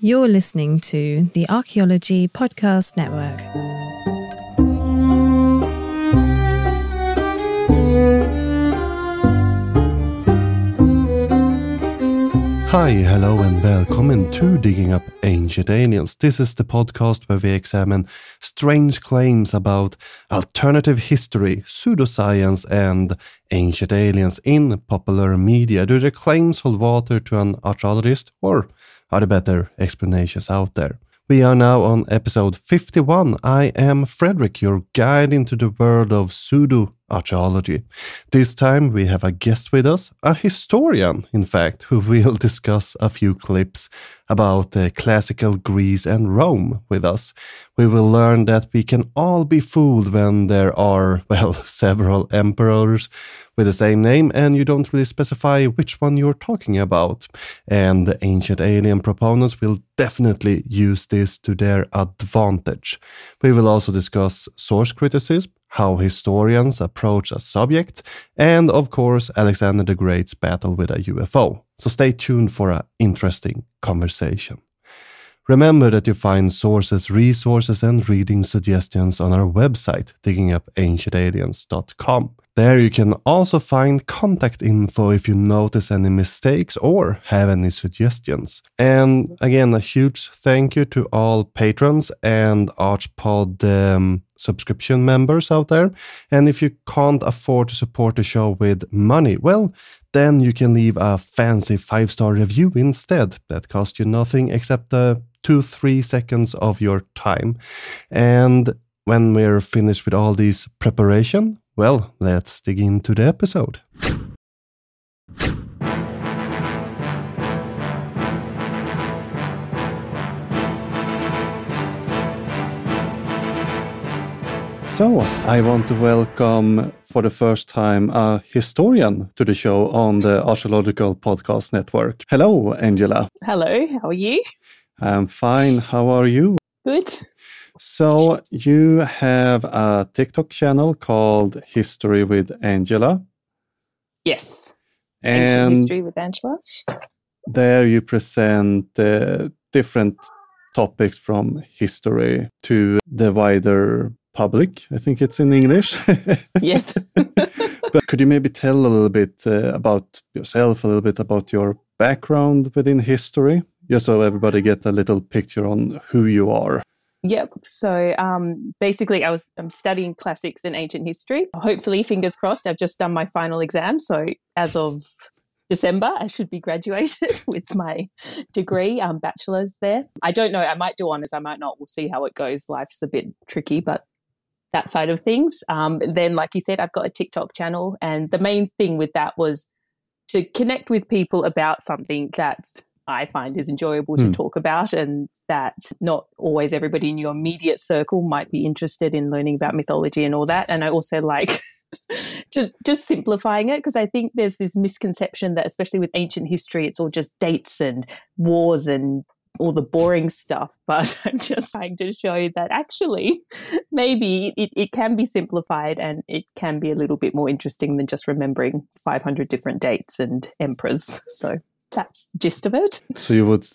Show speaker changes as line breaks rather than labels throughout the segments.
You're listening to the Archaeology Podcast Network.
Hi, hello, and welcome to Digging Up Ancient Aliens. This is the podcast where we examine strange claims about alternative history, pseudoscience, and ancient aliens in popular media. Do the claims hold water to an archaeologist, or are there better explanations out there? We are now on episode 51. I am Fredrik, your guide into the world of pseudo archaeology. This time we have a guest with us, a historian, in fact, who will discuss a few clips about uh, classical Greece and Rome with us. We will learn that we can all be fooled when there are, well, several emperors with the same name and you don't really specify which one you're talking about. And the ancient alien proponents will definitely use this to their advantage. We will also discuss source criticism how historians approach a subject, and of course, Alexander the Great's battle with a UFO. So stay tuned for an interesting conversation. Remember that you find sources, resources, and reading suggestions on our website, diggingupancientaliens.com. There you can also find contact info if you notice any mistakes or have any suggestions. And again, a huge thank you to all patrons and Archpod um, subscription members out there. And if you can't afford to support the show with money, well, then you can leave a fancy five star review instead. That costs you nothing except uh, two, three seconds of your time. And when we're finished with all these preparation, well, let's dig into the episode. So, I want to welcome for the first time a historian to the show on the Archaeological Podcast Network. Hello, Angela.
Hello, how are you?
I'm fine. How are you?
Good.
So, you have a TikTok channel called History with Angela.
Yes.
And
history with Angela.
there you present uh, different topics from history to the wider public. I think it's in English.
Yes.
but could you maybe tell a little bit uh, about yourself, a little bit about your background within history, just so everybody get a little picture on who you are?
Yep. So um, basically, I was I'm studying classics and ancient history. Hopefully, fingers crossed. I've just done my final exam, so as of December, I should be graduated with my degree, um, bachelor's there. I don't know. I might do honors. I might not. We'll see how it goes. Life's a bit tricky, but that side of things. Um, then, like you said, I've got a TikTok channel, and the main thing with that was to connect with people about something that I find is enjoyable to
Hmm.
talk about, and that not always everybody in your immediate circle might be interested in learning about mythology and all that. And I also like just just simplifying it because I think there's this misconception that, especially with ancient history, it's all just dates and wars and all the boring stuff, but I'm just trying to show that actually maybe it, it can be simplified and it can be a little bit more interesting than just remembering 500 different dates and emperors. So that's gist of it.
So you would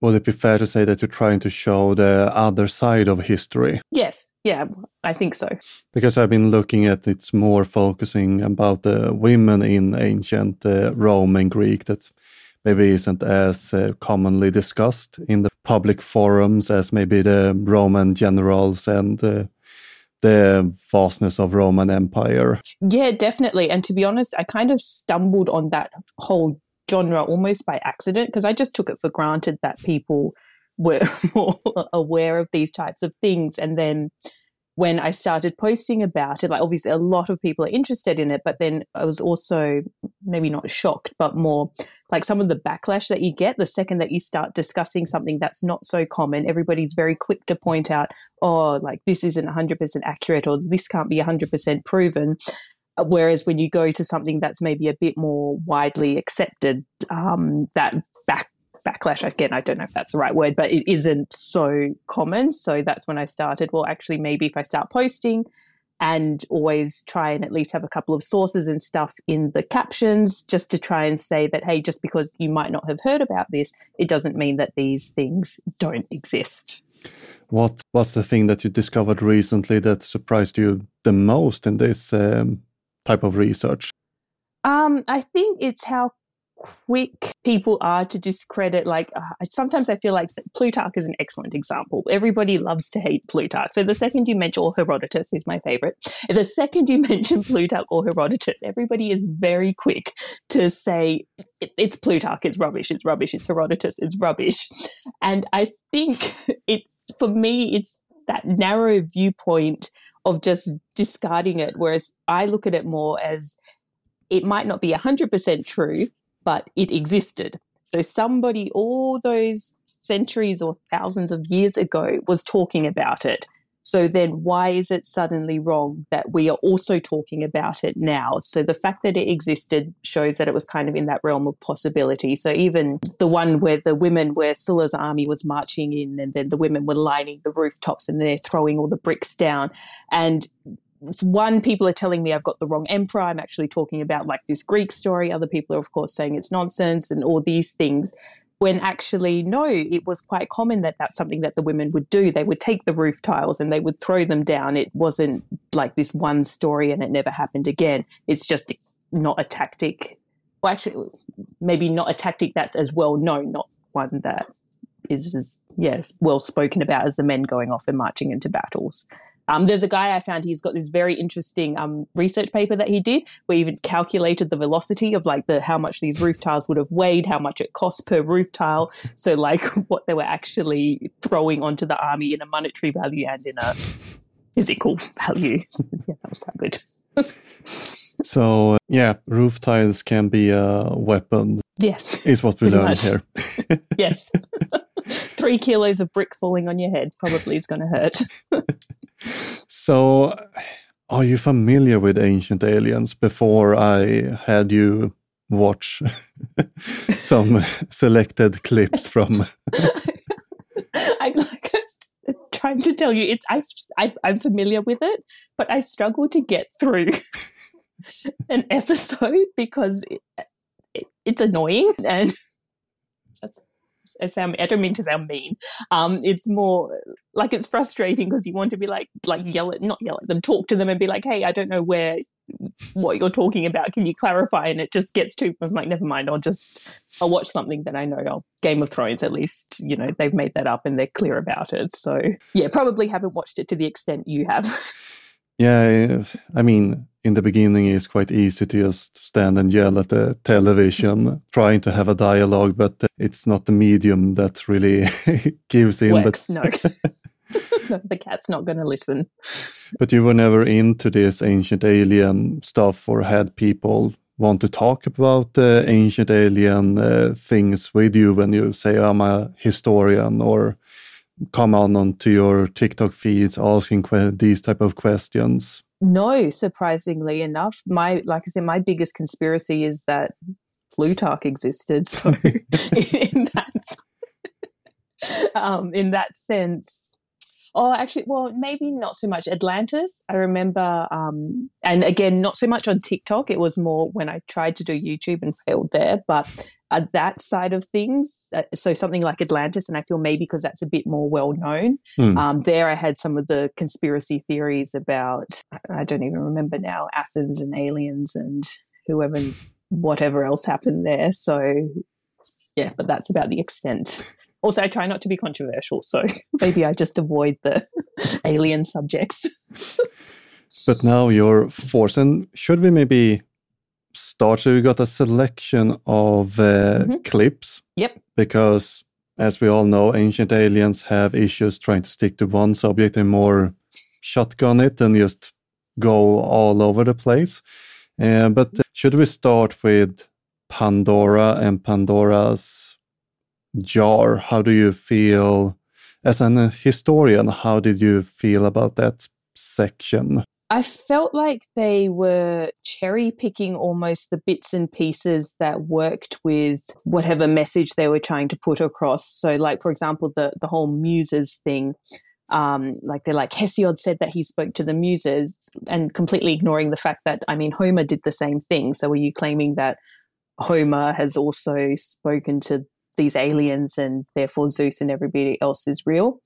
would it be fair to say that you're trying to show the other side of history?
Yes, yeah, I think so.
Because I've been looking at it's more focusing about the women in ancient uh, Rome and Greek that maybe isn't as uh, commonly discussed in the public forums as maybe the Roman generals and uh, the vastness of Roman Empire.
Yeah, definitely. And to be honest, I kind of stumbled on that whole genre almost by accident because I just took it for granted that people were more aware of these types of things. And then when I started posting about it, like obviously a lot of people are interested in it, but then I was also maybe not shocked, but more like some of the backlash that you get the second that you start discussing something that's not so common. Everybody's very quick to point out, oh, like this isn't 100% accurate or this can't be 100% proven. Whereas when you go to something that's maybe a bit more widely accepted, um, that back backlash again, I don't know if that's the right word, but it isn't so common. So that's when I started. Well, actually, maybe if I start posting and always try and at least have a couple of sources and stuff in the captions just to try and say that, hey, just because you might not have heard about this, it doesn't mean that these things don't exist.
What was the thing that you discovered recently that surprised you the most in this um, type of research?
Um, I think it's how quick people are to discredit like uh, sometimes i feel like plutarch is an excellent example. Everybody loves to hate plutarch. So the second you mention or herodotus is my favorite. The second you mention plutarch or herodotus everybody is very quick to say it's plutarch it's rubbish it's rubbish it's herodotus it's rubbish. And i think it's for me it's that narrow viewpoint of just discarding it whereas i look at it more as it might not be 100% true, but it existed. So somebody all those centuries or thousands of years ago was talking about it. So then why is it suddenly wrong that we are also talking about it now? So the fact that it existed shows that it was kind of in that realm of possibility. So even the one where the women where Sulla's army was marching in and then the women were lining the rooftops and they're throwing all the bricks down and one, people are telling me I've got the wrong emperor. I'm actually talking about like this Greek story. Other people are, of course, saying it's nonsense and all these things. When actually, no, it was quite common that that's something that the women would do. They would take the roof tiles and they would throw them down. It wasn't like this one story and it never happened again. It's just not a tactic. Well, actually, maybe not a tactic that's as well known, not one that is as yes well spoken about as the men going off and marching into battles. Um, there's a guy I found, he's got this very interesting um, research paper that he did where he even calculated the velocity of like the how much these roof tiles would have weighed, how much it cost per roof tile. So like what they were actually throwing onto the army in a monetary value and in a physical value. yeah, that was quite good.
so uh, yeah, roof tiles can be a weapon.
Yeah,
is what we learned here.
yes, three kilos of brick falling on your head probably is going to hurt.
So, are you familiar with Ancient Aliens? Before I had you watch some selected clips from.
I like trying to tell you, it's I, I I'm familiar with it, but I struggle to get through an episode because it, it, it's annoying and that's sound I don't mean to sound mean. Um, it's more like it's frustrating because you want to be like like yell at not yell at them, talk to them and be like, hey, I don't know where what you're talking about. Can you clarify? And it just gets too. I'm like, never mind. I'll just I'll watch something that I know. I'll, Game of Thrones, at least you know they've made that up and they're clear about it. So yeah, probably haven't watched it to the extent you have.
Yeah, I mean, in the beginning, it's quite easy to just stand and yell at the television, trying to have a dialogue, but it's not the medium that really gives in.
Works, but no. the cat's not going to listen.
But you were never into this ancient alien stuff, or had people want to talk about the uh, ancient alien uh, things with you when you say I'm a historian, or come on onto your TikTok feeds asking these type of questions?
No, surprisingly enough, my like I said, my biggest conspiracy is that Plutarch existed. So in that um, in that sense, Oh, actually, well, maybe not so much Atlantis. I remember, um, and again, not so much on TikTok. It was more when I tried to do YouTube and failed there. But uh, that side of things, uh, so something like Atlantis, and I feel maybe because that's a bit more well known. Mm. Um, there, I had some of the conspiracy theories about, I don't even remember now, Athens and aliens and whoever, whatever else happened there. So, yeah, but that's about the extent also, I try not to be controversial, so maybe I just avoid the alien subjects.
but now you're forced, and should we maybe start? So you got a selection of uh, mm-hmm. clips.
Yep.
Because, as we all know, ancient aliens have issues trying to stick to one subject and more shotgun it and just go all over the place. Uh, but should we start with Pandora and Pandora's jar. How do you feel as an historian? How did you feel about that section?
I felt like they were cherry picking almost the bits and pieces that worked with whatever message they were trying to put across. So, like for example, the the whole muses thing. um, like they're like Hesiod said that he spoke to the muses, and completely ignoring the fact that I mean Homer did the same thing. So are you claiming that Homer has also spoken to these aliens, and therefore Zeus and everybody else is real?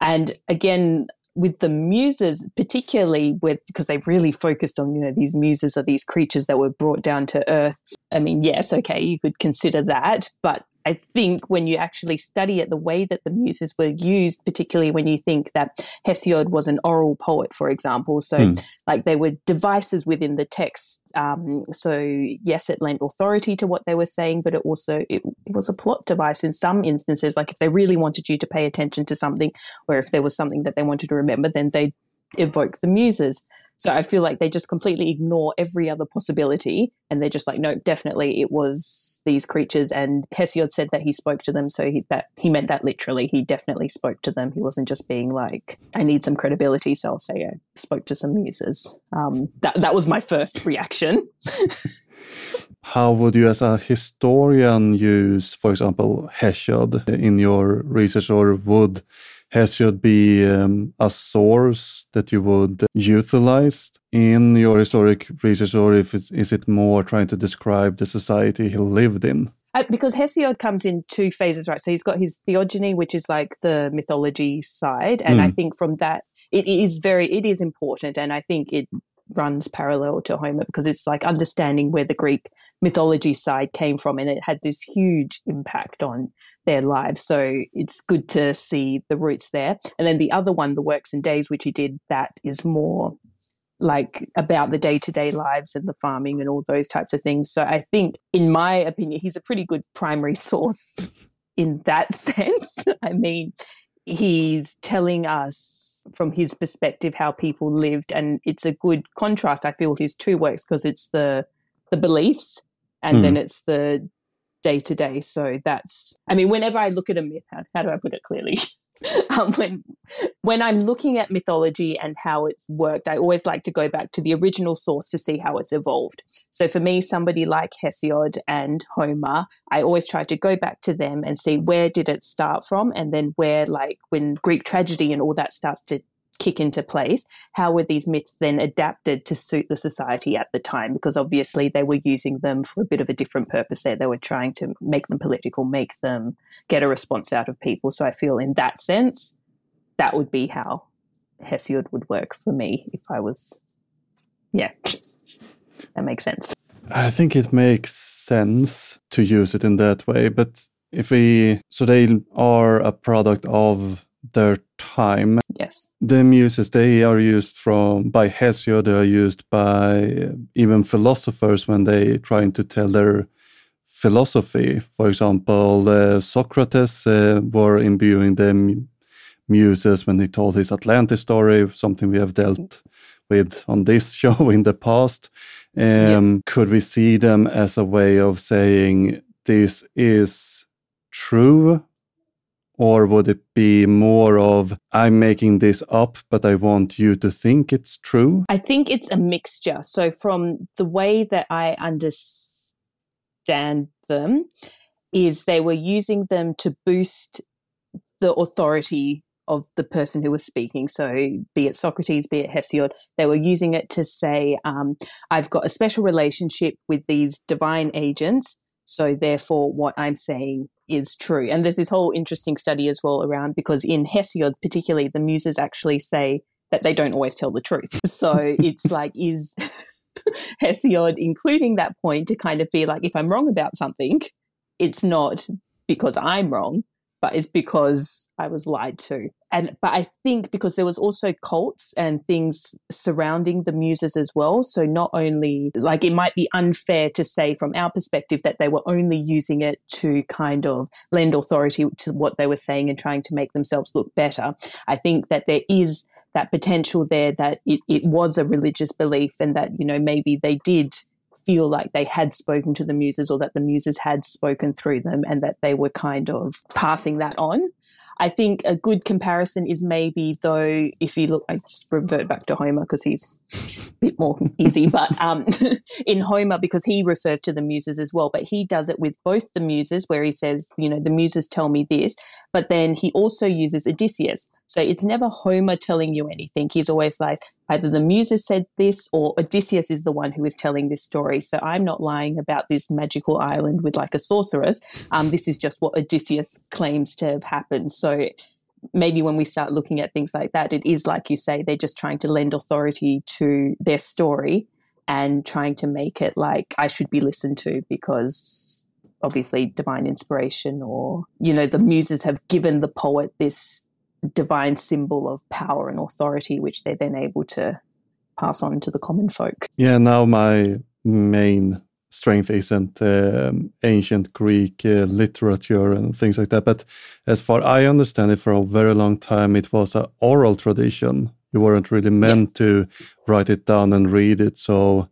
And again, with the muses, particularly with because they've really focused on, you know, these muses are these creatures that were brought down to earth. I mean, yes, okay, you could consider that, but I think when you actually study it, the way that the muses were used, particularly when you think that Hesiod was an oral poet, for example, so mm. like they were devices within the text. Um, so yes, it lent authority to what they were saying, but it also it, was a plot device in some instances. Like if they really wanted you to pay attention to something, or if there was something that they wanted to remember, then they evoke the muses. So I feel like they just completely ignore every other possibility and they're just like, no, definitely it was these creatures. And Hesiod said that he spoke to them. So he, that, he meant that literally. He definitely spoke to them. He wasn't just being like, I need some credibility. So I'll say I spoke to some muses. Um, that, that was my first reaction.
How would you, as a historian, use, for example, Hesiod in your research, or would Hesiod be um, a source that you would utilize in your historic research, or if it's, is it more trying to describe the society he lived in?
Uh, because Hesiod comes in two phases, right? So he's got his theogony, which is like the mythology side, and mm. I think from that it is very it is important, and I think it runs parallel to Homer because it's like understanding where the Greek mythology side came from and it had this huge impact on their lives. So it's good to see the roots there. And then the other one, the works and days, which he did, that is more like about the day to day lives and the farming and all those types of things. So I think, in my opinion, he's a pretty good primary source in that sense. I mean, he's telling us from his perspective how people lived and it's a good contrast i feel with his two works because it's the the beliefs and then hmm. it's the day to day so that's i mean whenever i look at a myth how, how do i put it clearly um, when when I'm looking at mythology and how it's worked, I always like to go back to the original source to see how it's evolved. So for me, somebody like Hesiod and Homer, I always try to go back to them and see where did it start from, and then where, like, when Greek tragedy and all that starts to kick into place, how were these myths then adapted to suit the society at the time? Because obviously they were using them for a bit of a different purpose there. They were trying to make them political, make them get a response out of people. So I feel in that sense, that would be how Hesiod would work for me if I was, yeah, that makes sense.
I think it makes sense to use it in that way, but if we, so they are a product of their time.
Yes.
The muses, they are used from by Hesiod, they are used by even philosophers when they trying to tell their philosophy. For example, uh, Socrates uh, were imbuing the muses when he told his Atlantis story, something we have dealt with on this show in the past. Um, yeah. Could we see them as a way of saying this is true or would it be more of, I'm making this up, but I want you to think it's true?
I think it's a mixture. So, from the way that I understand them, is they were using them to boost the authority of the person who was speaking. So, be it Socrates, be it Hesiod, they were using it to say, um, I've got a special relationship with these divine agents. So, therefore, what I'm saying is true. And there's this whole interesting study as well around because in Hesiod, particularly, the muses actually say that they don't always tell the truth. So it's like, is Hesiod including that point to kind of be like, if I'm wrong about something, it's not because I'm wrong, but it's because I was lied to. And but I think because there was also cults and things surrounding the muses as well. So not only like it might be unfair to say from our perspective that they were only using it to kind of lend authority to what they were saying and trying to make themselves look better. I think that there is that potential there that it, it was a religious belief and that, you know, maybe they did feel like they had spoken to the muses or that the muses had spoken through them and that they were kind of passing that on. I think a good comparison is maybe though if you look I just revert back to Homer because he's bit more easy. But um, in Homer, because he refers to the muses as well, but he does it with both the muses, where he says, you know, the muses tell me this, but then he also uses Odysseus. So it's never Homer telling you anything. He's always like, either the muses said this or Odysseus is the one who is telling this story. So I'm not lying about this magical island with like a sorceress. Um, this is just what Odysseus claims to have happened. So maybe when we start looking at things like that, it is like you say, they're just trying to lend authority to their story and trying to make it like I should be listened to because obviously divine inspiration or, you know, the muses have given the poet this divine symbol of power and authority, which they're then able to pass on to the common folk.
Yeah, now my main strength isn't um, ancient Greek uh, literature and things like that. But as far I understand it, for a very long time, it was an oral tradition. You weren't really meant yes. to write it down and read it. So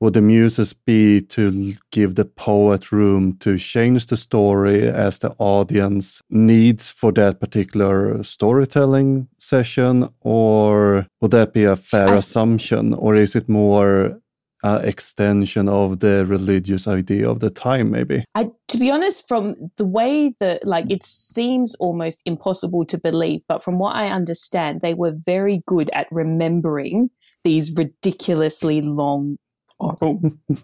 would the muses be to give the poet room to change the story as the audience needs for that particular storytelling session? Or would that be a fair I, assumption? Or is it more uh, extension of the religious idea of the time maybe
I, to be honest from the way that like it seems almost impossible to believe but from what i understand they were very good at remembering these ridiculously long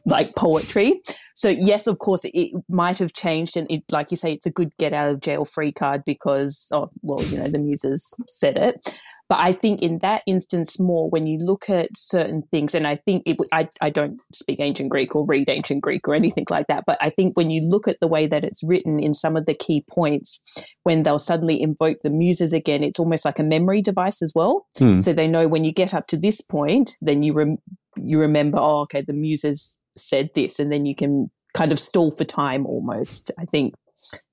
like poetry. So yes, of course, it might have changed, and it, like you say, it's a good get out of jail free card because, oh, well, you know, the muses said it. But I think in that instance, more when you look at certain things, and I think it, I, I don't speak ancient Greek or read ancient Greek or anything like that, but I think when you look at the way that it's written in some of the key points, when they'll suddenly invoke the muses again, it's almost like a memory device as well. Hmm. So they know when you get up to this point, then you rem- you remember, oh, okay, the muses said this, and then you can kind of stall for time almost. I think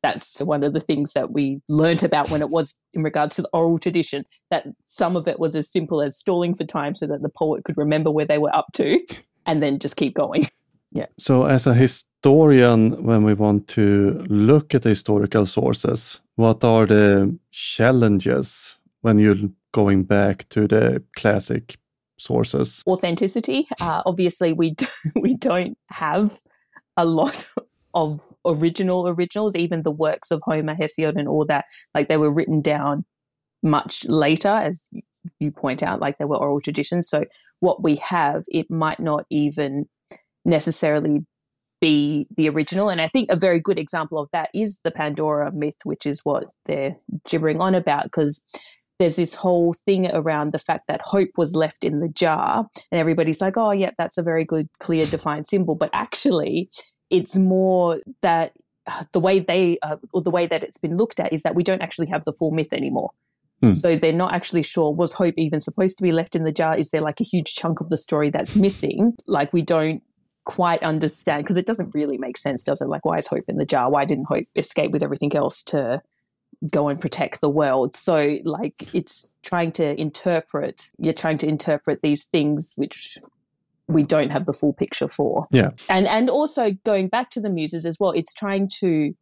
that's one of the things that we learnt about when it was in regards to the oral tradition that some of it was as simple as stalling for time so that the poet could remember where they were up to and then just keep going yeah
so as a historian when we want to look at the historical sources what are the challenges when you're going back to the classic sources
authenticity uh, obviously we we don't have a lot of original originals, even the works of Homer, Hesiod, and all that, like they were written down much later, as you point out, like they were oral traditions. So what we have, it might not even necessarily be the original. And I think a very good example of that is the Pandora myth, which is what they're gibbering on about, because there's this whole thing around the fact that hope was left in the jar. And everybody's like, oh, yeah, that's a very good, clear, defined symbol. But actually, it's more that uh, the way they uh, or the way that it's been looked at is that we don't actually have the full myth anymore. Hmm. So they're not actually sure was hope even supposed to be left in the jar? Is there like a huge chunk of the story that's missing? Like we don't quite understand because it doesn't really make sense, does it? Like why is hope in the jar? Why didn't hope escape with everything else to go and protect the world? So like it's trying to interpret. You're trying to interpret these things which we don't have the full picture for.
Yeah.
And and also going back to the muses as well, it's trying to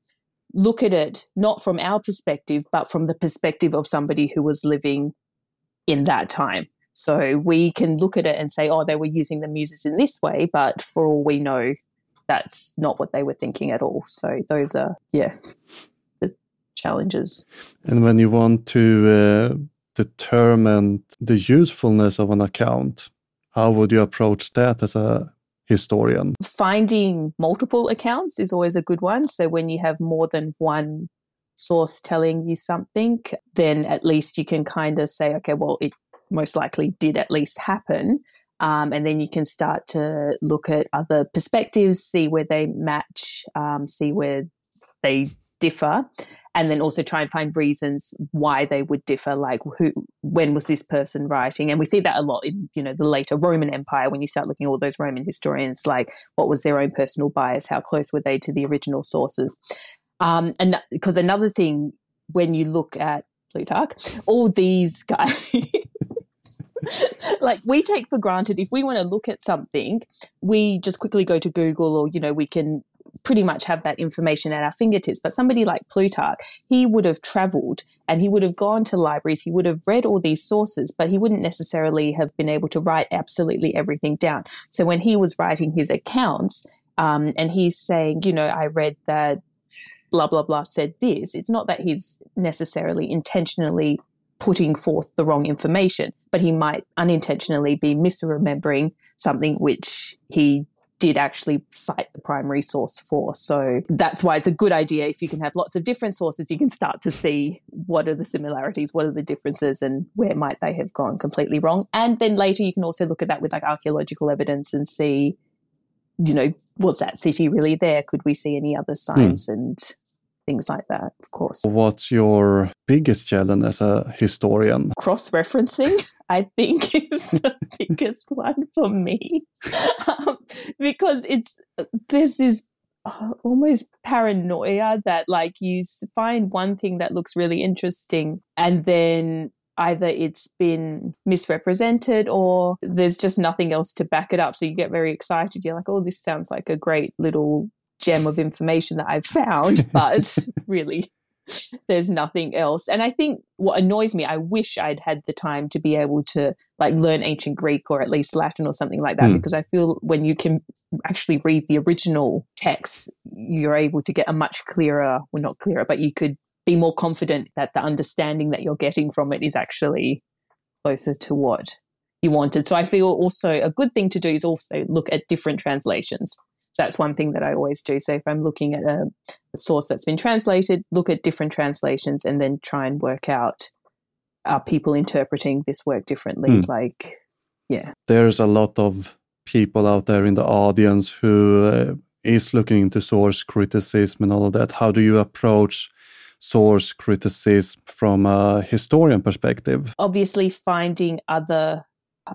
look at it not from our perspective, but from the perspective of somebody who was living in that time. So we can look at it and say, oh, they were using the muses in this way, but for all we know, that's not what they were thinking at all. So those are, yeah, challenges.
And when you want to uh, determine the usefulness of an account, how would you approach that as a historian?
Finding multiple accounts is always a good one. So when you have more than one source telling you something, then at least you can kind of say, okay, well, it most likely did at least happen. Um, and then you can start to look at other perspectives, see where they match, um, see where they differ and then also try and find reasons why they would differ like who when was this person writing? And we see that a lot in you know the later roman empire when you start looking at all those roman historians like what was their own personal bias? How close were they to the original sources? Um, and because another thing when you look at plutarch all these guys like we take for granted if we want to look at something we just quickly go to google or you know we can pretty much have that information at our fingertips. But somebody like Plutarch, he would have traveled and he would have gone to libraries, he would have read all these sources, but he wouldn't necessarily have been able to write absolutely everything down. So when he was writing his accounts, um, and he's saying, you know, I read that blah, blah, blah said this, it's not that he's necessarily intentionally putting forth the wrong information, but he might unintentionally be misremembering something which he did actually cite the primary source for. So that's why it's a good idea if you can have lots of different sources, you can start to see what are the similarities, what are the differences, and where might they have gone completely wrong. And then later you can also look at that with like archaeological evidence and see, you know, was that city really there? Could we see any other signs? Hmm. And things like that, of course.
What's your biggest challenge as a historian?
Cross referencing, I think, is the biggest one for me um, because it's there's this uh, almost paranoia that like you find one thing that looks really interesting and then either it's been misrepresented or there's just nothing else to back it up. So you get very excited. You're like, oh, this sounds like a great little gem of information that I've found, but really there's nothing else. And I think what annoys me, I wish I'd had the time to be able to like learn ancient Greek or at least Latin or something like that, mm. because I feel when you can actually read the original text, you're able to get a much clearer, well, not clearer, but you could be more confident that the understanding that you're getting from it is actually closer to what you wanted. So I feel also a good thing to do is also look at different translations that's one thing that I always do. So if I'm looking at a, source that's been translated, look at different translations and then try and work out are people interpreting this work differently? Mm. Like, yeah.
There's a lot of people out there in the audience who uh, is looking into source criticism and all of that. How do you approach source criticism from a historian perspective?
Obviously, finding other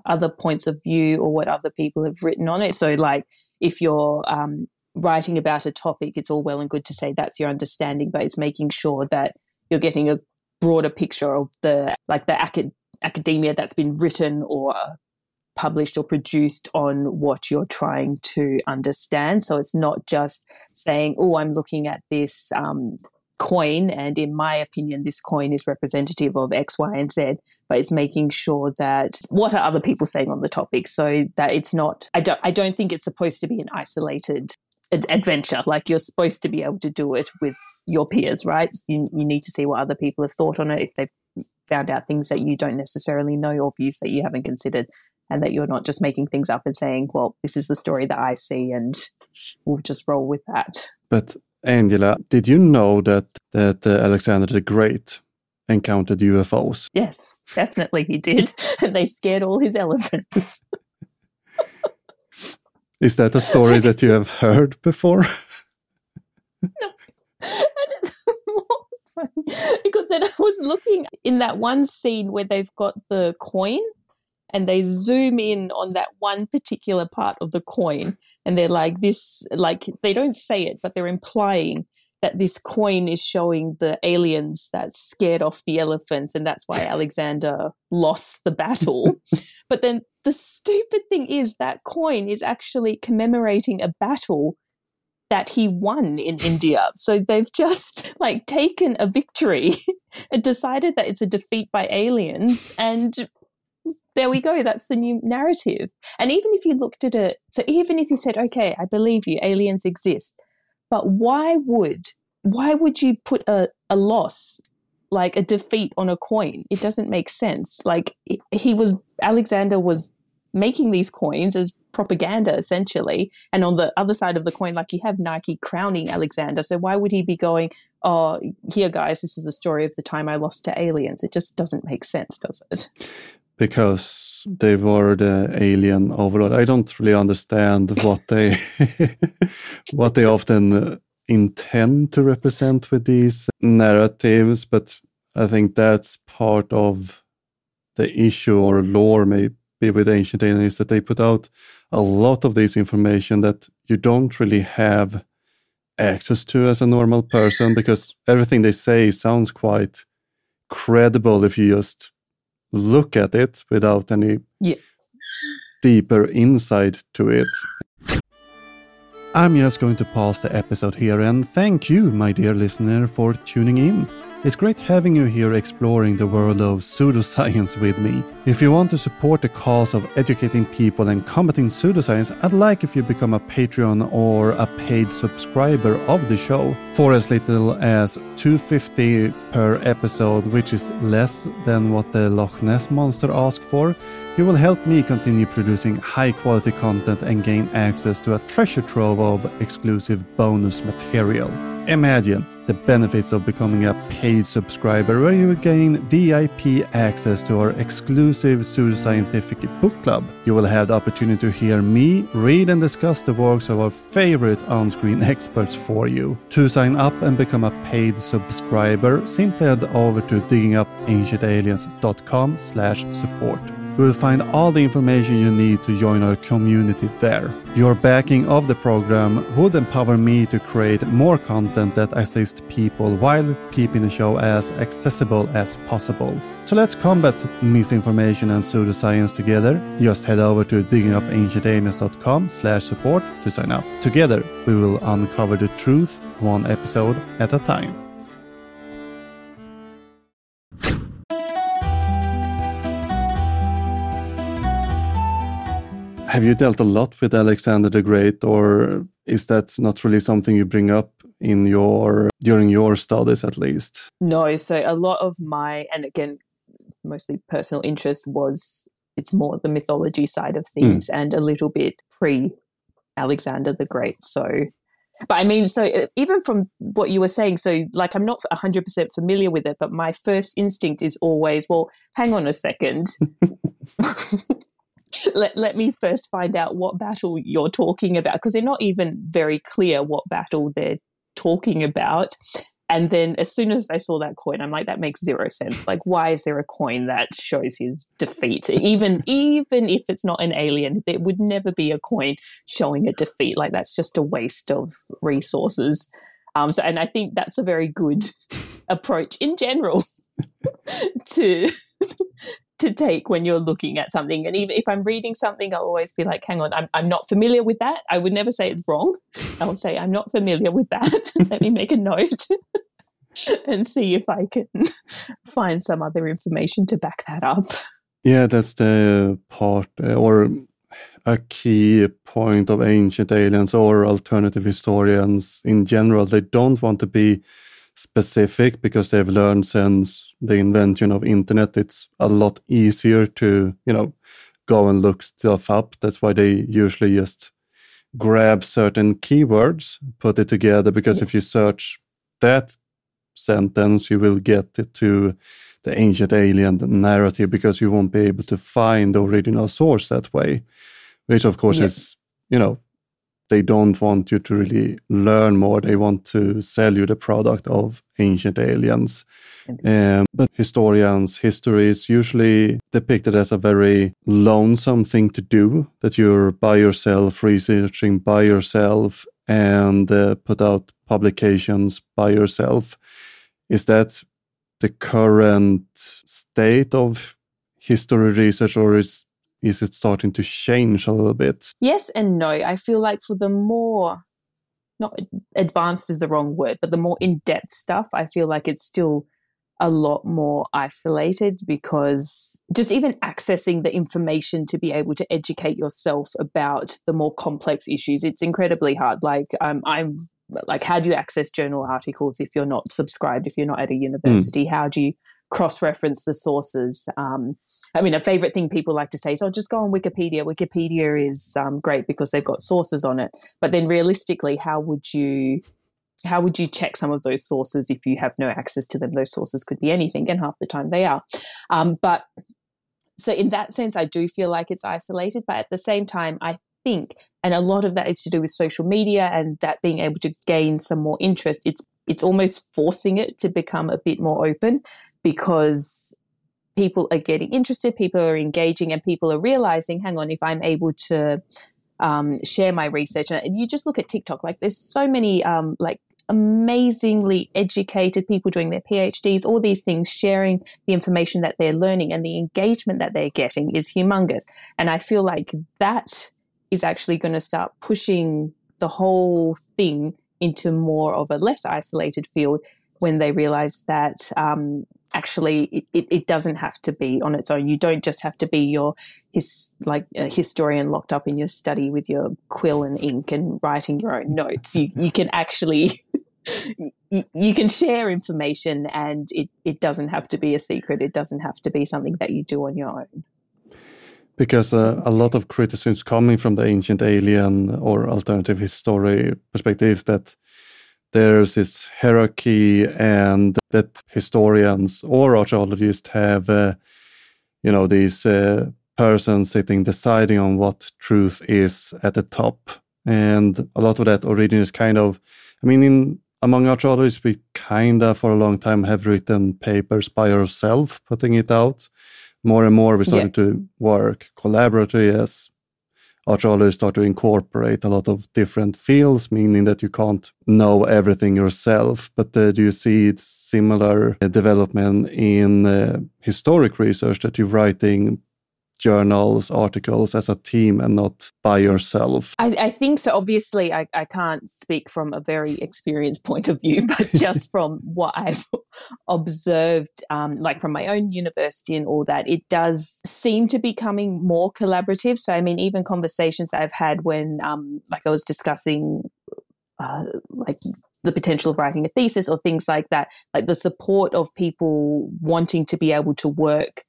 other points of view or what other people have written on it. So, like if you're um, writing about a topic, it's all well and good to say that's your understanding, but it's making sure that you're getting a broader picture of the like the acad- academia that's been written or published or produced on what you're trying to understand. So it's not just saying, "Oh, I'm looking at this um, coin, and in my opinion, this coin is representative of X, Y, and Z. But it's making sure that what are other people saying on the topic, so that it's not. I don't. I don't think it's supposed to be an isolated adventure. Like you're supposed to be able to do it with your peers, right? You, you need to see what other people have thought on it if they've found out things that you don't necessarily know or views that you haven't considered, and that you're not just making things up and saying, "Well, this is the story that I see," and we'll just roll with that.
But Angela, did you know that that uh, Alexander the Great encountered UFOs?
Yes, definitely he did. they scared all his elephants.
Is that a story that you have heard before?
no. because then I was looking in that one scene where they've got the coin and they zoom in on that one particular part of the coin and they're like this like they don't say it but they're implying that this coin is showing the aliens that scared off the elephants and that's why alexander lost the battle but then the stupid thing is that coin is actually commemorating a battle that he won in India. So they've just like taken a victory and decided that it's a defeat by aliens and there we go. That's the new narrative. And even if you looked at it, so even if you said, okay, I believe you, aliens exist, but why would why would you put a, a loss like a defeat on a coin? It doesn't make sense. Like he was Alexander was making these coins as propaganda essentially and on the other side of the coin like you have nike crowning alexander so why would he be going oh here guys this is the story of the time i lost to aliens it just doesn't make sense does it
because they were the alien overlord. I don't really understand what they what they often uh, intend to represent with these narratives, but I think that's part of the issue or lore maybe with ancient aliens that they put out a lot of this information that you don't really have access to as a normal person because everything they say sounds quite credible if you just look at it without any yeah. deeper insight to it. I'm just going to pause the episode here and thank you, my dear listener, for tuning in. It's great having you here exploring the world of pseudoscience with me. If you want to support the cause of educating people and combating pseudoscience, I'd like if you become a Patreon or a paid subscriber of the show for as little as 250 per episode, which is less than what the Loch Ness monster asked for. You will help me continue producing high quality content and gain access to a treasure trove of exclusive bonus material. Imagine the benefits of becoming a paid subscriber where you gain VIP access to our exclusive pseudoscientific book club. You will have the opportunity to hear me read and discuss the works of our favorite on-screen experts for you. To sign up and become a paid subscriber, simply head over to diggingupancientaliens.com slash support. You will find all the information you need to join our community there. Your backing of the program would empower me to create more content that assists people while keeping the show as accessible as possible. So let's combat misinformation and pseudoscience together. Just head over to diggingupancientaliens.com slash support to sign up. Together, we will uncover the truth one episode at a time. Have you dealt a lot with Alexander the Great, or is that not really something you bring up in your during your studies, at least?
No. So a lot of my, and again, mostly personal interest was it's more the mythology side of things, mm. and a little bit pre Alexander the Great. So but I mean, so uh, even from what you were saying, so like I'm not 100% familiar with it, but my first instinct is always, well, hang on a second. let, let me first find out what battle you're talking about because they're not even very clear what battle they're talking about. And then as soon as I saw that coin, I'm like, that makes zero sense. Like, why is there a coin that shows his defeat? Even even if it's not an alien, there would never be a coin showing a defeat. Like that's just a waste of resources. Um, so, and I think that's a very good approach in general to to take when you're looking at something. And even if I'm reading something, I'll always be like, hang on, I'm, I'm not familiar with that. I would never say it's wrong. I'll say, I'm not familiar with that. Let me make a note and see if I can find some other information to back that up.
Yeah, that's the part uh, or a key point of ancient aliens or alternative historians in general. They don't want to be specific because they've learned since the invention of internet. It's a lot easier to you know go and look stuff up. That's why they usually just grab certain keywords put it together because if you search that sentence you will get it to the ancient alien narrative because you won't be able to find the original source that way which of course is you know they don't want you to really learn more. They want to sell you the product of ancient aliens. Um, but historians, history is usually depicted as a very lonesome thing to do, that you're by yourself, researching by yourself, and uh, put out publications by yourself. Is that the current state of history research, or is is it starting to change a little bit?
Yes and no. I feel like for the more not advanced is the wrong word, but the more in depth stuff, I feel like it's still a lot more isolated because just even accessing the information to be able to educate yourself about the more complex issues, it's incredibly hard. Like um, I'm like, how do you access journal articles if you're not subscribed, if you're not at a university? Mm. How do you cross reference the sources? Um, I mean, a favorite thing people like to say is, "Oh, just go on Wikipedia. Wikipedia is um, great because they've got sources on it." But then, realistically, how would you how would you check some of those sources if you have no access to them? Those sources could be anything, and half the time they are. Um, but so, in that sense, I do feel like it's isolated. But at the same time, I think, and a lot of that is to do with social media and that being able to gain some more interest. It's it's almost forcing it to become a bit more open because people are getting interested, people are engaging, and people are realizing, hang on, if I'm able to um, share my research, and you just look at TikTok, like there's so many um, like amazingly educated people doing their PhDs, all these things, sharing the information that they're learning, and the engagement that they're getting is humongous. And I feel like that is actually going to start pushing the whole thing into more of a less isolated field when they realize that um, actually it, it, doesn't have to be on its own. You don't just have to be your his like a historian locked up in your study with your quill and ink and writing your own notes. You you can actually you, you can share information and it, it doesn't have to be a secret. It doesn't have to be something that you do on your own.
Because uh, a lot of criticisms coming from the ancient alien or alternative history perspectives that there's this hierarchy and that historians or archaeologists have, uh, you know, these uh, persons sitting deciding on what truth is at the top. And a lot of that originates kind of, I mean, in among archaeologists, we kind of for a long time have written papers by ourselves, putting it out. More and more, we're starting yeah. to work collaboratively as archaeologists start to incorporate a lot of different fields, meaning that you can't know everything yourself. But uh, do you see similar uh, development in uh, historic research that you're writing journals, articles as a team and not by yourself?
I, I think so. Obviously, I, I, can't speak from a very experienced point of view, but just from what I've observed, um, like from my own university and all that, it does seem to be becoming more collaborative. So, I mean, even conversations I've had when, um, like, I was discussing uh, like the potential of writing a thesis or things like that, like the support of people wanting to be able to work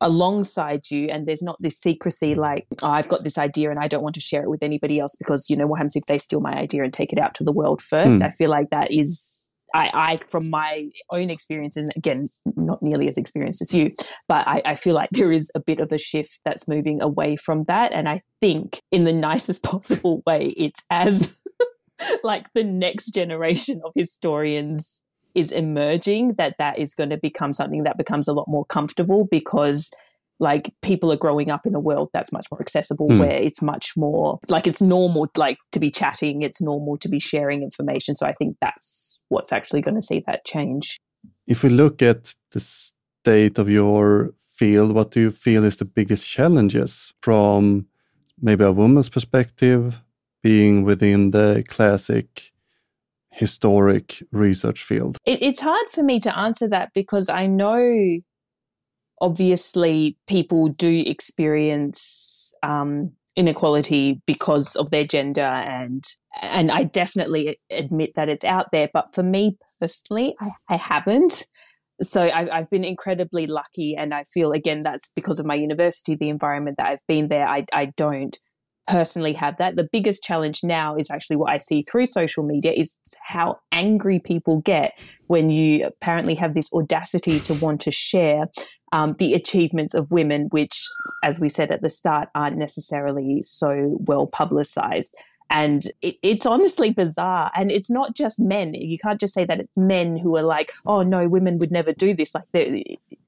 alongside you and there's not this secrecy like oh, i've got this idea and i don't want to share it with anybody else because you know what happens if they steal my idea and take it out to the world first mm. i feel like that is I, I, from my own experience, and again, not nearly as experienced as you, but I, I, feel like there is a bit of a shift that's moving away from that. And I think, in the nicest possible way, it's as like the next generation of historians is emerging that that is going to become something that becomes a lot more comfortable because like people are growing up in a world that's much more accessible mm. where it's much more like it's normal like to be chatting it's normal to be sharing information so i think that's what's actually going to see that change
if we look at the state of your field what do you feel is the biggest challenges from maybe a woman's perspective being within the classic historic research field?
It, it's hard for me to answer that because I know obviously people do experience um, inequality because of their gender and and I definitely admit that it's out there but for me personally I, I haven't so I, I've been incredibly lucky and I feel again that's because of my university the environment that I've been there I, I don't personally have that. The biggest challenge now is actually what I see through social media is how angry people get when you apparently have this audacity to want to share um, the achievements of women, which, as we said at the start, aren't necessarily so well publicized. And it, it's honestly bizarre. And it's not just men. You can't just say that it's men who are like, oh, no, women would never do this. Like,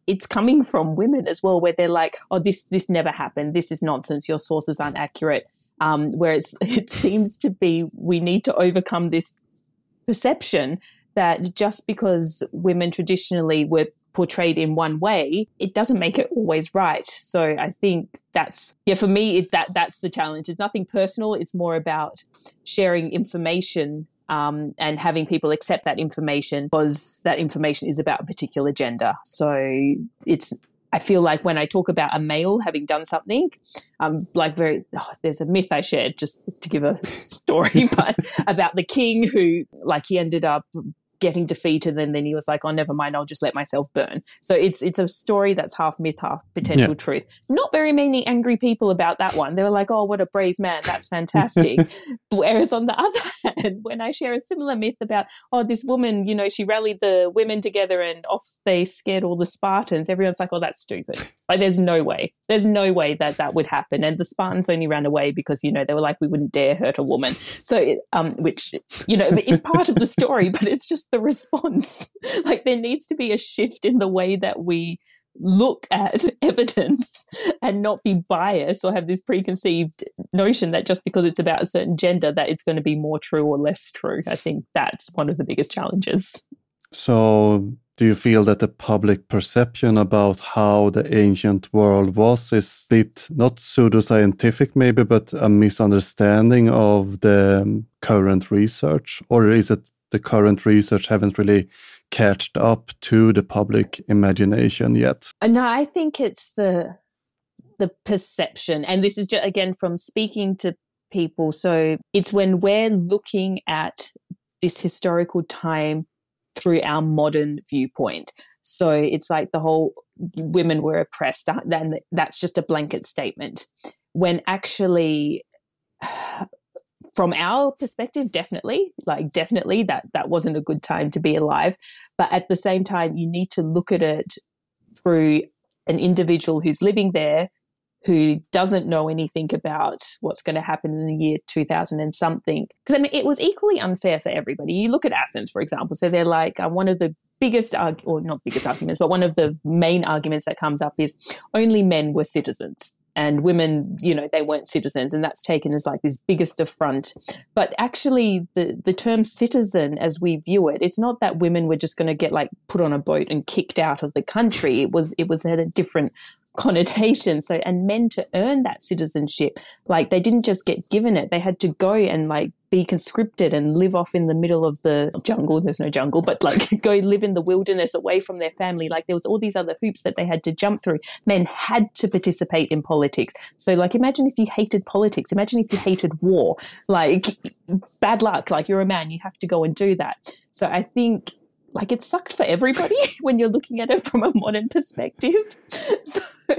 it's coming from women as well, where they're like, oh, this, this never happened. This is nonsense. Your sources aren't accurate. Um, where it seems to be we need to overcome this perception that just because women traditionally were portrayed in one way, it doesn't make it always right. So I think that's yeah for me it, that that's the challenge. It's nothing personal. It's more about sharing information um, and having people accept that information because that information is about a particular gender. So it's I feel like when I talk about a male having done something, um, like very, oh, there's a myth I shared just to give a story, but about the king who, like, he ended up getting defeated and then he was like oh never mind i'll just let myself burn. So it's it's a story that's half myth half potential yeah. truth. Not very many angry people about that one. They were like oh what a brave man. That's fantastic. Whereas on the other hand when i share a similar myth about oh this woman you know she rallied the women together and off they scared all the spartans everyone's like oh that's stupid. Like there's no way. There's no way that that would happen. And the spartans only ran away because you know they were like we wouldn't dare hurt a woman. So um which you know is part of the story but it's just the response. like there needs to be a shift in the way that we look at evidence and not be biased or have this preconceived notion that just because it's about a certain gender that it's going to be more true or less true. I think that's one of the biggest challenges.
So do you feel that the public perception about how the ancient world was is a bit not pseudoscientific maybe but a misunderstanding of the current research or is it the current research haven't really catched up to the public imagination yet
uh, no i think it's the the perception and this is just again from speaking to people so it's when we're looking at this historical time through our modern viewpoint. So it's like the whole women were oppressed, then that's just a blanket statement. When actually, from our perspective, definitely, like definitely that that wasn't a good time to be alive. But at the same time, you need to look at it through an individual who's living there who doesn't know anything about what's going to happen in the year 2000 and something. Because I mean, it was equally unfair for everybody. You look at Athens, for example. So they're like um, one of the biggest, arg- or not biggest arguments, but one of the main arguments that comes up is only men were citizens. And women, you know, they weren't citizens, and that's taken as like this biggest affront. But actually, the the term citizen, as we view it, it's not that women were just going to get like put on a boat and kicked out of the country. It was it was at a different connotation. So, and men to earn that citizenship, like they didn't just get given it, they had to go and like be conscripted and live off in the middle of the jungle. There's no jungle, but like go live in the wilderness away from their family. Like there was all these other hoops that they had to jump through. Men had to participate in politics. So like imagine if you hated politics. Imagine if you hated war. Like bad luck. Like you're a man, you have to go and do that. So I think like it sucked for everybody when you're looking at it from a modern perspective. So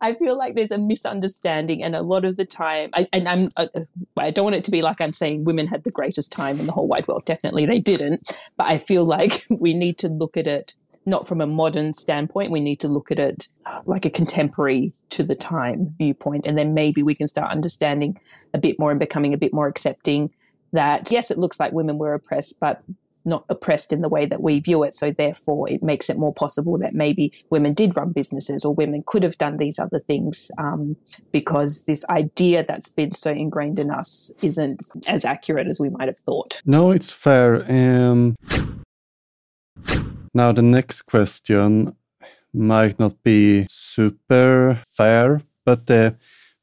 I feel like there's a misunderstanding, and a lot of the time, I, and I'm, I, uh, I don't want it to be like I'm saying women had the greatest time in the whole wide world. Definitely they didn't, but I feel like we need to look at it not from a modern standpoint. We need to look at it like a contemporary to the time viewpoint, and then maybe we can start understanding a bit more and becoming a bit more accepting that yes, it looks like women were oppressed, but not oppressed in the way that we view it. So therefore, it makes it more possible that maybe women did run businesses or women could have done these other things um, because this idea that's been so ingrained in us isn't as accurate as we might have thought.
No, it's fair. Um, now, the next question might not be super fair, but uh,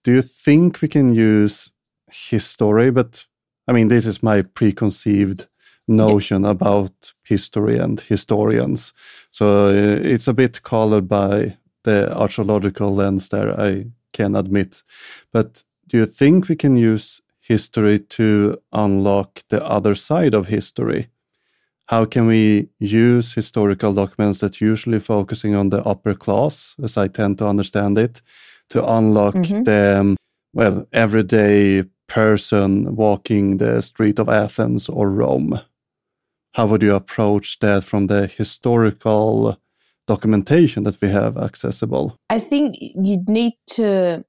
do you think we can use history? But I mean, this is my preconceived notion yeah. about history and historians. So uh, it's a bit colored by the archaeological lens there, I can admit. But do you think we can use history to unlock the other side of history? How can we use historical documents that usually focusing on the upper class, as I tend to understand it, to unlock mm -hmm. the um, well everyday person walking the street of Athens or Rome? How would you approach that from the historical documentation that we have accessible?
I think you'd need to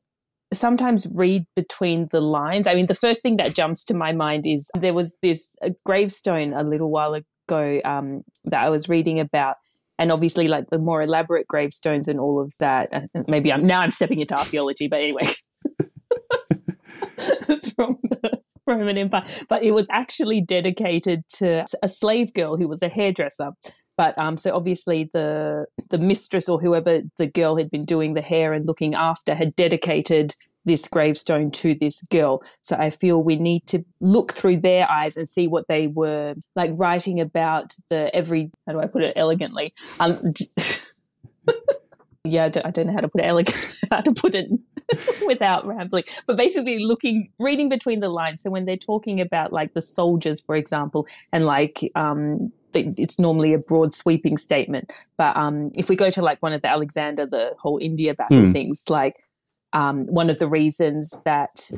sometimes read between the lines. I mean, the first thing that jumps to my mind is there was this gravestone a little while ago um, that I was reading about. And obviously, like the more elaborate gravestones and all of that. Uh, maybe I'm now I'm stepping into archaeology, but anyway, from the Roman Empire, but it was actually dedicated to a slave girl who was a hairdresser. But um, so obviously the the mistress or whoever the girl had been doing the hair and looking after had dedicated this gravestone to this girl. So I feel we need to look through their eyes and see what they were like writing about the every. How do I put it elegantly? Um, yeah, I don't, I don't, know how to put it elegant, how to put it without rambling. But basically, looking, reading between the lines. So when they're talking about like the soldiers, for example, and like um, it's normally a broad sweeping statement. But um, if we go to like one of the Alexander, the whole India battle mm. things, like um, one of the reasons that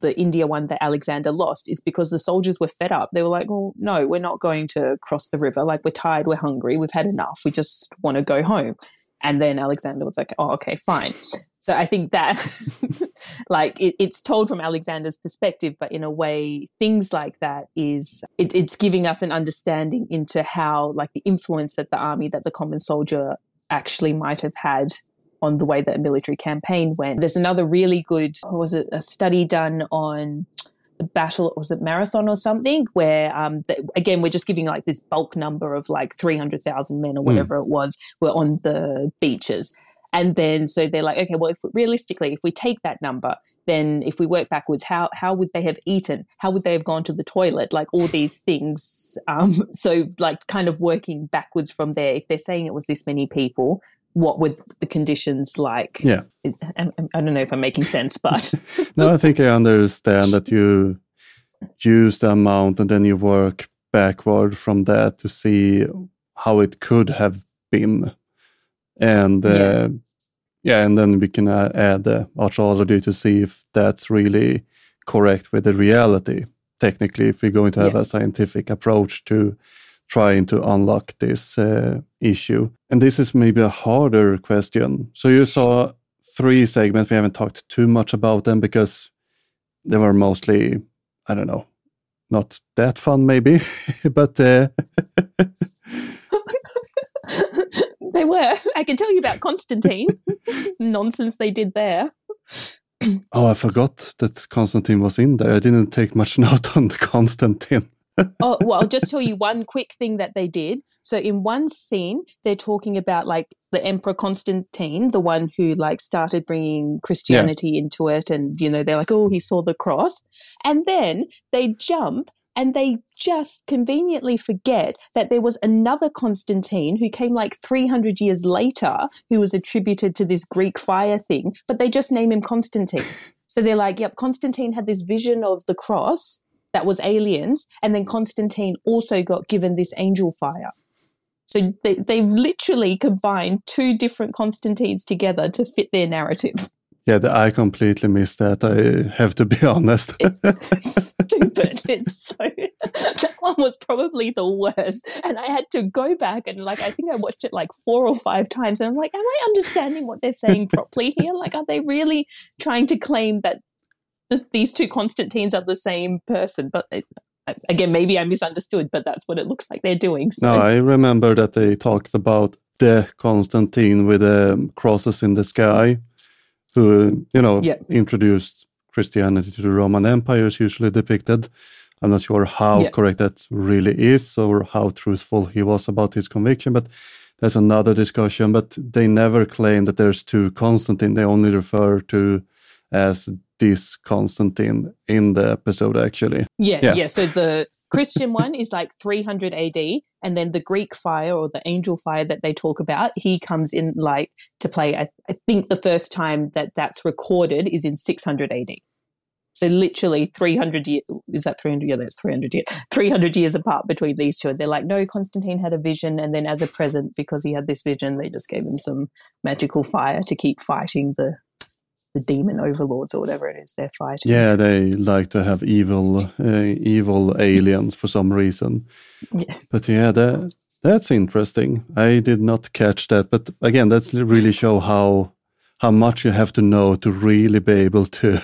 the India one that Alexander lost is because the soldiers were fed up. They were like, well, no, we're not going to cross the river. Like, we're tired, we're hungry, we've had enough. We just want to go home. And then Alexander was like, oh, okay, fine. So I think that, like, it, it's told from Alexander's perspective, but in a way, things like that is, it, it's giving us an understanding into how, like, the influence that the army, that the common soldier actually might have had on the way that a military campaign went. There's another really good, was it a study done on battle was it marathon or something where um the, again we're just giving like this bulk number of like 300,000 men or whatever mm. it was were on the beaches. And then so they're like okay well if realistically if we take that number then if we work backwards how how would they have eaten? How would they have gone to the toilet? Like all these things um so like kind of working backwards from there. If they're saying it was this many people what were the conditions like
yeah
I, I don't know if i'm making sense but
no i think i understand that you use the amount and then you work backward from that to see how it could have been and yeah. Uh, yeah, and then we can uh, add the archaeology to see if that's really correct with the reality. Technically, if we're going to have a scientific approach to trying to unlock this uh, issue. And this is maybe a harder question. So you saw three segments. We haven't talked too much about them because they were mostly, I don't know, not that fun, maybe. but uh,
They were. I can tell you about Constantine. Nonsense they did there.
oh, I forgot that Constantine was in there. I didn't take much note on Constantine.
Oh, well, I'll just tell you one quick thing that they did. So in one scene, they're talking about like the Emperor Constantine, the one who like started bringing Christianity yeah. into it. And, you know, they're like, oh, he saw the cross. And then they jump and they just conveniently forget that there was another Constantine who came like 300 years later who was attributed to this Greek fire thing, but they just name him Constantine. So they're like, yep, Constantine had this vision of the cross that was aliens, and then Constantine also got given this angel fire. So they, they literally combined two different Constantines together to fit their narrative.
Yeah, I completely missed that. I have to be honest.
it's stupid. It's so that one was probably the worst. And I had to go back and like I think I watched it like four or five times and I'm like, am I understanding what they're saying properly here? Like, are they really trying to claim that th- these two Constantines are the same person? But it, again, maybe I misunderstood, but that's what it looks like they're doing.
So. No, I remember that they talked about the Constantine with the crosses in the sky who you know yeah. introduced Christianity to the Roman Empire is usually depicted. I'm not sure how yeah. correct that really is or how truthful he was about his conviction, but that's another discussion. But they never claim that there's two Constantine. They only refer to as this Constantine in the episode, actually.
Yeah, yeah. yeah. So the Christian one is like 300 AD, and then the Greek fire or the angel fire that they talk about, he comes in like to play. I, I think the first time that that's recorded is in 600 AD. So literally 300 years, is that 300? Yeah, that's 300 years, 300 years apart between these two. And they're like, no, Constantine had a vision. And then as a present, because he had this vision, they just gave him some magical fire to keep fighting the the demon overlords or whatever it is they're fighting.
Yeah, they like to have evil, uh, evil aliens for some reason. Yeah. But yeah, that that's interesting. I did not catch that, but again, that's really show how how much you have to know to really be able to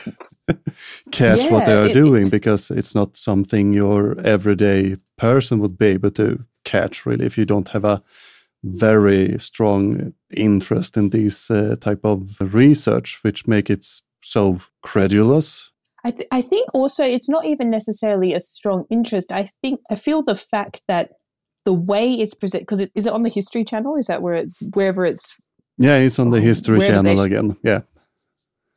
catch yeah, what they are it, doing because it's not something your everyday person would be able to catch really if you don't have a very strong interest in these uh, type of research, which make it so credulous.
I, th- I think also it's not even necessarily a strong interest. I think I feel the fact that the way it's presented because it, is it on the History Channel? Is that where it, wherever it's?
Yeah, it's on the History Channel sh- again. Yeah.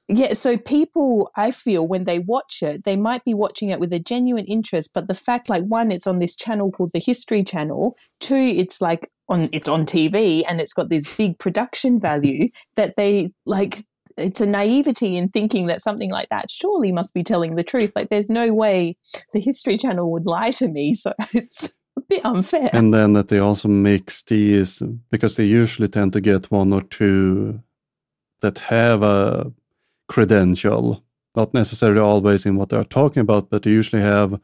Yeah, so people, I feel, when they watch it, they might be watching it with a genuine interest, but the fact, like, one, it's on this channel called the History Channel. Two, it's like on it's on TV and it's got this big production value that they like it's a naivety in thinking that something like that surely must be telling the truth. Like there's no way the History Channel would lie to me. So it's a bit unfair.
And then that they also mix these because they usually tend to get one or two that have a credential, not necessarily always in what they're talking about, but they usually have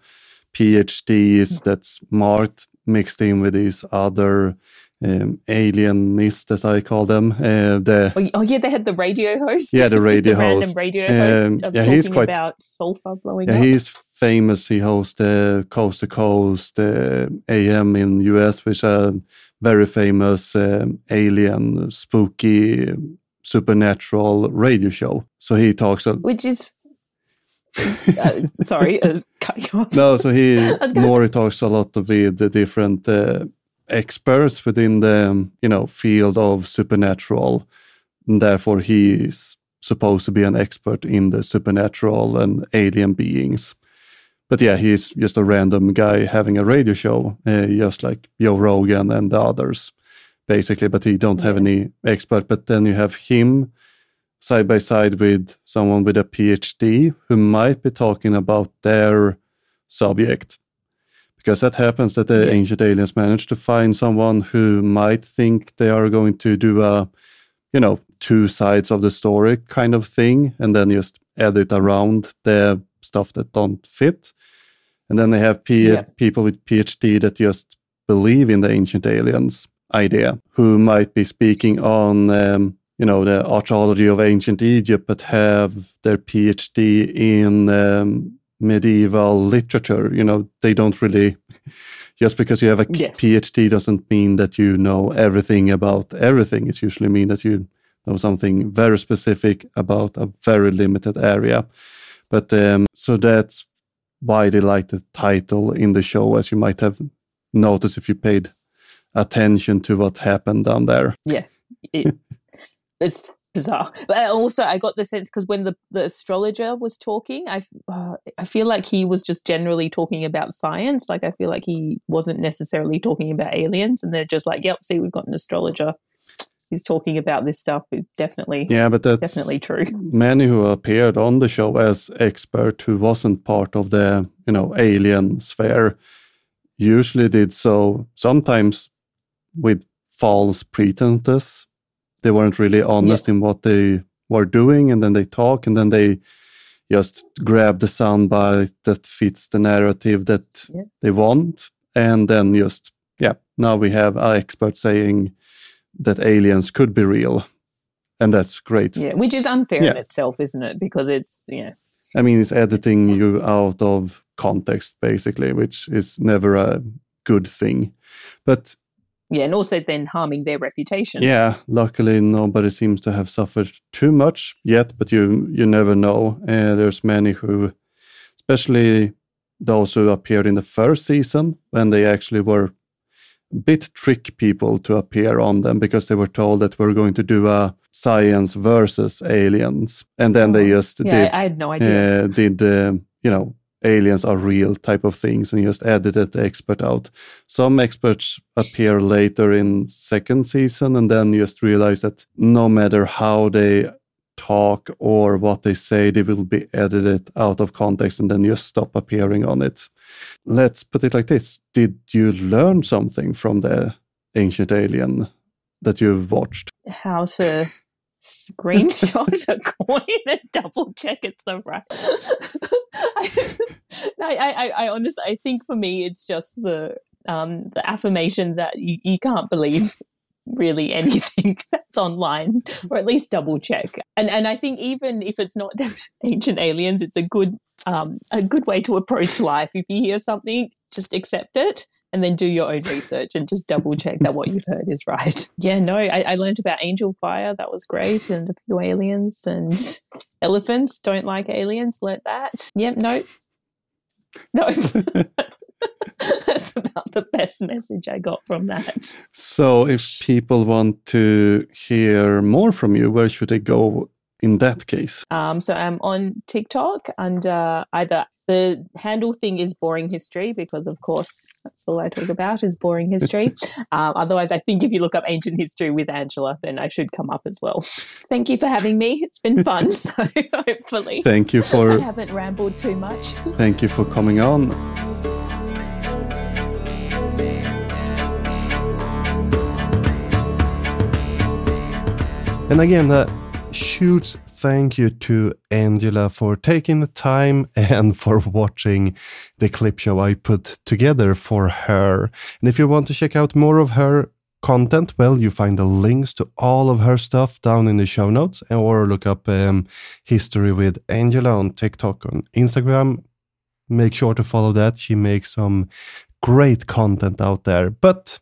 PhDs mm. that's smart mixed in with these other um, alienists, as I call them. Uh,
the, oh, oh, yeah, they had the radio host.
Yeah, the radio
host. Random radio host. Um, yeah, he's quite about sulfur blowing
yeah,
up.
He's famous. He hosts the Coast to Coast uh, AM in US, which is a very famous um, alien, spooky, supernatural radio show. So he talks.
Which is uh, sorry, uh, cut you off.
No, so he Noory talks a lot with the different uh, experts within the um, you know field of supernatural, and therefore he's supposed to be an expert in the supernatural and alien beings. But yeah, he's just a random guy having a radio show, uh, just like Joe Rogan and the others, basically. But he don't have any expert. But then you have him side by side with someone with a PhD who might be talking about their subject. Because that happens that the
Yes.
ancient aliens manage to find someone who might think they are going to do a, you know, two sides of the story kind of thing, and then just edit around the stuff that don't fit. And then they have P-
Yeah.
people with PhD that just believe in the ancient aliens idea, who might be speaking on, um, you know, the archaeology of ancient Egypt, but have their PhD in um, medieval literature. You know, they don't really. Just because you have a
Yeah.
PhD doesn't mean that you know everything about everything. It usually means that you know something very specific about a very limited area. But um, so that's why they like the title in the show, as you might have noticed if you paid attention to what happened down there.
Yeah, it, it's bizarre. But I also, I got the sense because when the, the astrologer was talking, I uh, I feel like he was just generally talking about science. Like I feel like he wasn't necessarily talking about aliens, and they're just like, "Yep, see, we've got an astrologer. He's talking about this stuff. It's definitely,
Yeah, but that's
definitely true."
many who appeared on the show as expert who wasn't part of the you know alien sphere usually did so sometimes with false pretenses they weren't really honest
Yes.
in what they were doing and then they talk and then they just grab the soundbite that fits the narrative that
Yeah.
they want and then just yeah now we have our expert saying that aliens could be real and that's great
Yeah, which is unfair in itself, isn't it? Because it's yeah,
I mean, it's editing you out of context, basically, which is never a good thing. But
yeah, and also then harming their reputation.
yeah, luckily nobody seems to have suffered too much yet. But you you never know. Uh, there's many who, especially those who appeared in the first season, when they actually were a bit trick people to appear on them because they were told that we're going to do a science versus aliens, and then they just
yeah,
did
I, I had no idea.
uh, did uh, you know aliens are real type of things and just edited the expert out. Some experts appear later in second season and then you just realize that no matter how they talk or what they say they will be edited out of context and then just stop appearing on it. Let's put it like this. Did you learn something from the ancient alien that you watched?
How to screenshot a coin and double check it's the right. I, I, I, I honestly, I think for me, it's just the um, the affirmation that you, you can't believe really anything that's online, or at least double check. And and I think even if it's not ancient aliens, it's a good um, a good way to approach life. If you hear something, just accept it and then do your own research and just double check that what you've heard is right. Yeah, no, I, I learned about angel fire. That was great. And a few aliens and elephants don't like aliens. Let that. Yep, no. No. That's about the best message I got from that.
So, if people want to hear more from you, where should they go in that case?
Um, so I'm on TikTok under either the handle thing is boring history because of course that's all I talk about is boring history. um, otherwise, I think if you look up ancient history with Angela, then I should come up as well. Thank you for having me. It's been fun. So hopefully,
Thank you
I
for
haven't rambled too much.
thank you for coming on. And again, a huge thank you to Angela for taking the time and for watching the clip show I put together for her. And if you want to check out more of her content, well, you find the links to all of her stuff down in the show notes or look up um, History with Angela on TikTok, on Instagram. Make sure to follow that. She makes some great content out there. But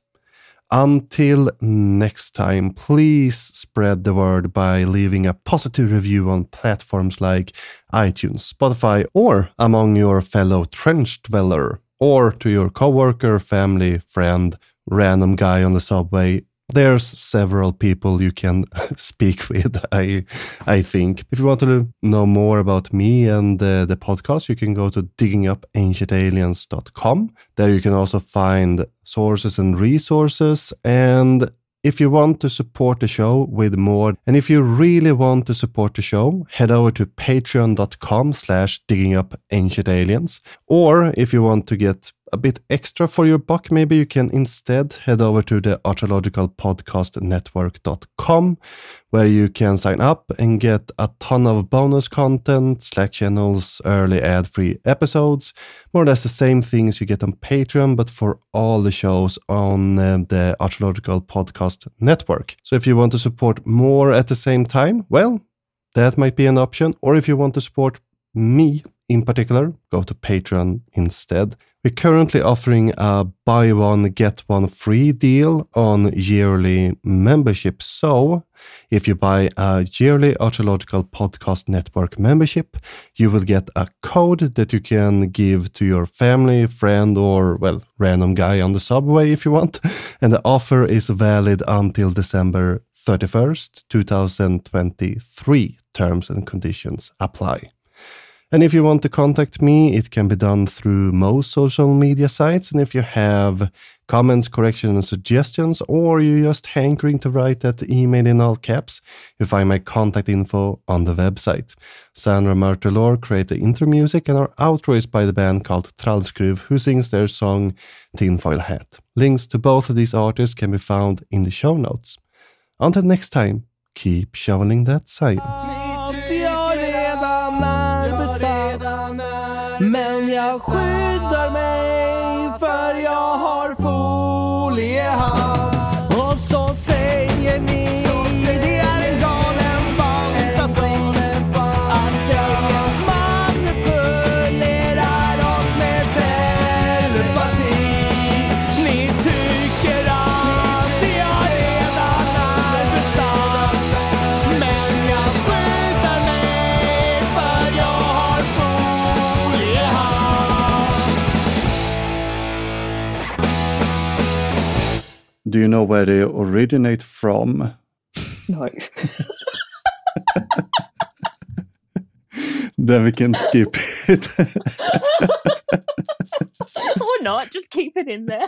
Until next time, please spread the word by leaving a positive review on platforms like iTunes, Spotify, or among your fellow trench dweller, or to your coworker, family, friend, random guy on the subway, there's several people you can speak with i i think. If you want to know more about me and uh, the podcast you can go to diggingupancientaliens.com there you can also find sources and resources. And if you want to support the show with more, and if you really want to support the show, head over to patreon.com slash digging up ancient aliens. Or if you want to get a bit extra for your buck, maybe you can instead head over to the archaeologicalpodcastnetwork.com where you can sign up and get a ton of bonus content, Slack channels, early ad free episodes, more or less the same things you get on Patreon, but for all the shows on uh, the Archaeological Podcast Network. So if you want to support more at the same time, well, that might be an option. Or if you want to support me in particular, go to Patreon instead. We're currently offering a buy one, get one free deal on yearly membership. So, if you buy a yearly Archaeological Podcast Network membership, you will get a code that you can give to your family, friend, or, well, random guy on the subway if you want. And the offer is valid until December 31st, 2023. Terms and conditions apply. And if you want to contact me, it can be done through most social media sites. And if you have comments, corrections, and suggestions, or you're just hankering to write that email in all caps, you find my contact info on the website. Sandra Martelor created the intro music, and our outro is by the band called Trallskruv, who sings their song Tinfoil Hat. Links to both of these artists can be found in the show notes. Until next time, keep shoveling that science. Do you know where they originate from?
No.
Then we can skip it.
or not, just keep it in there.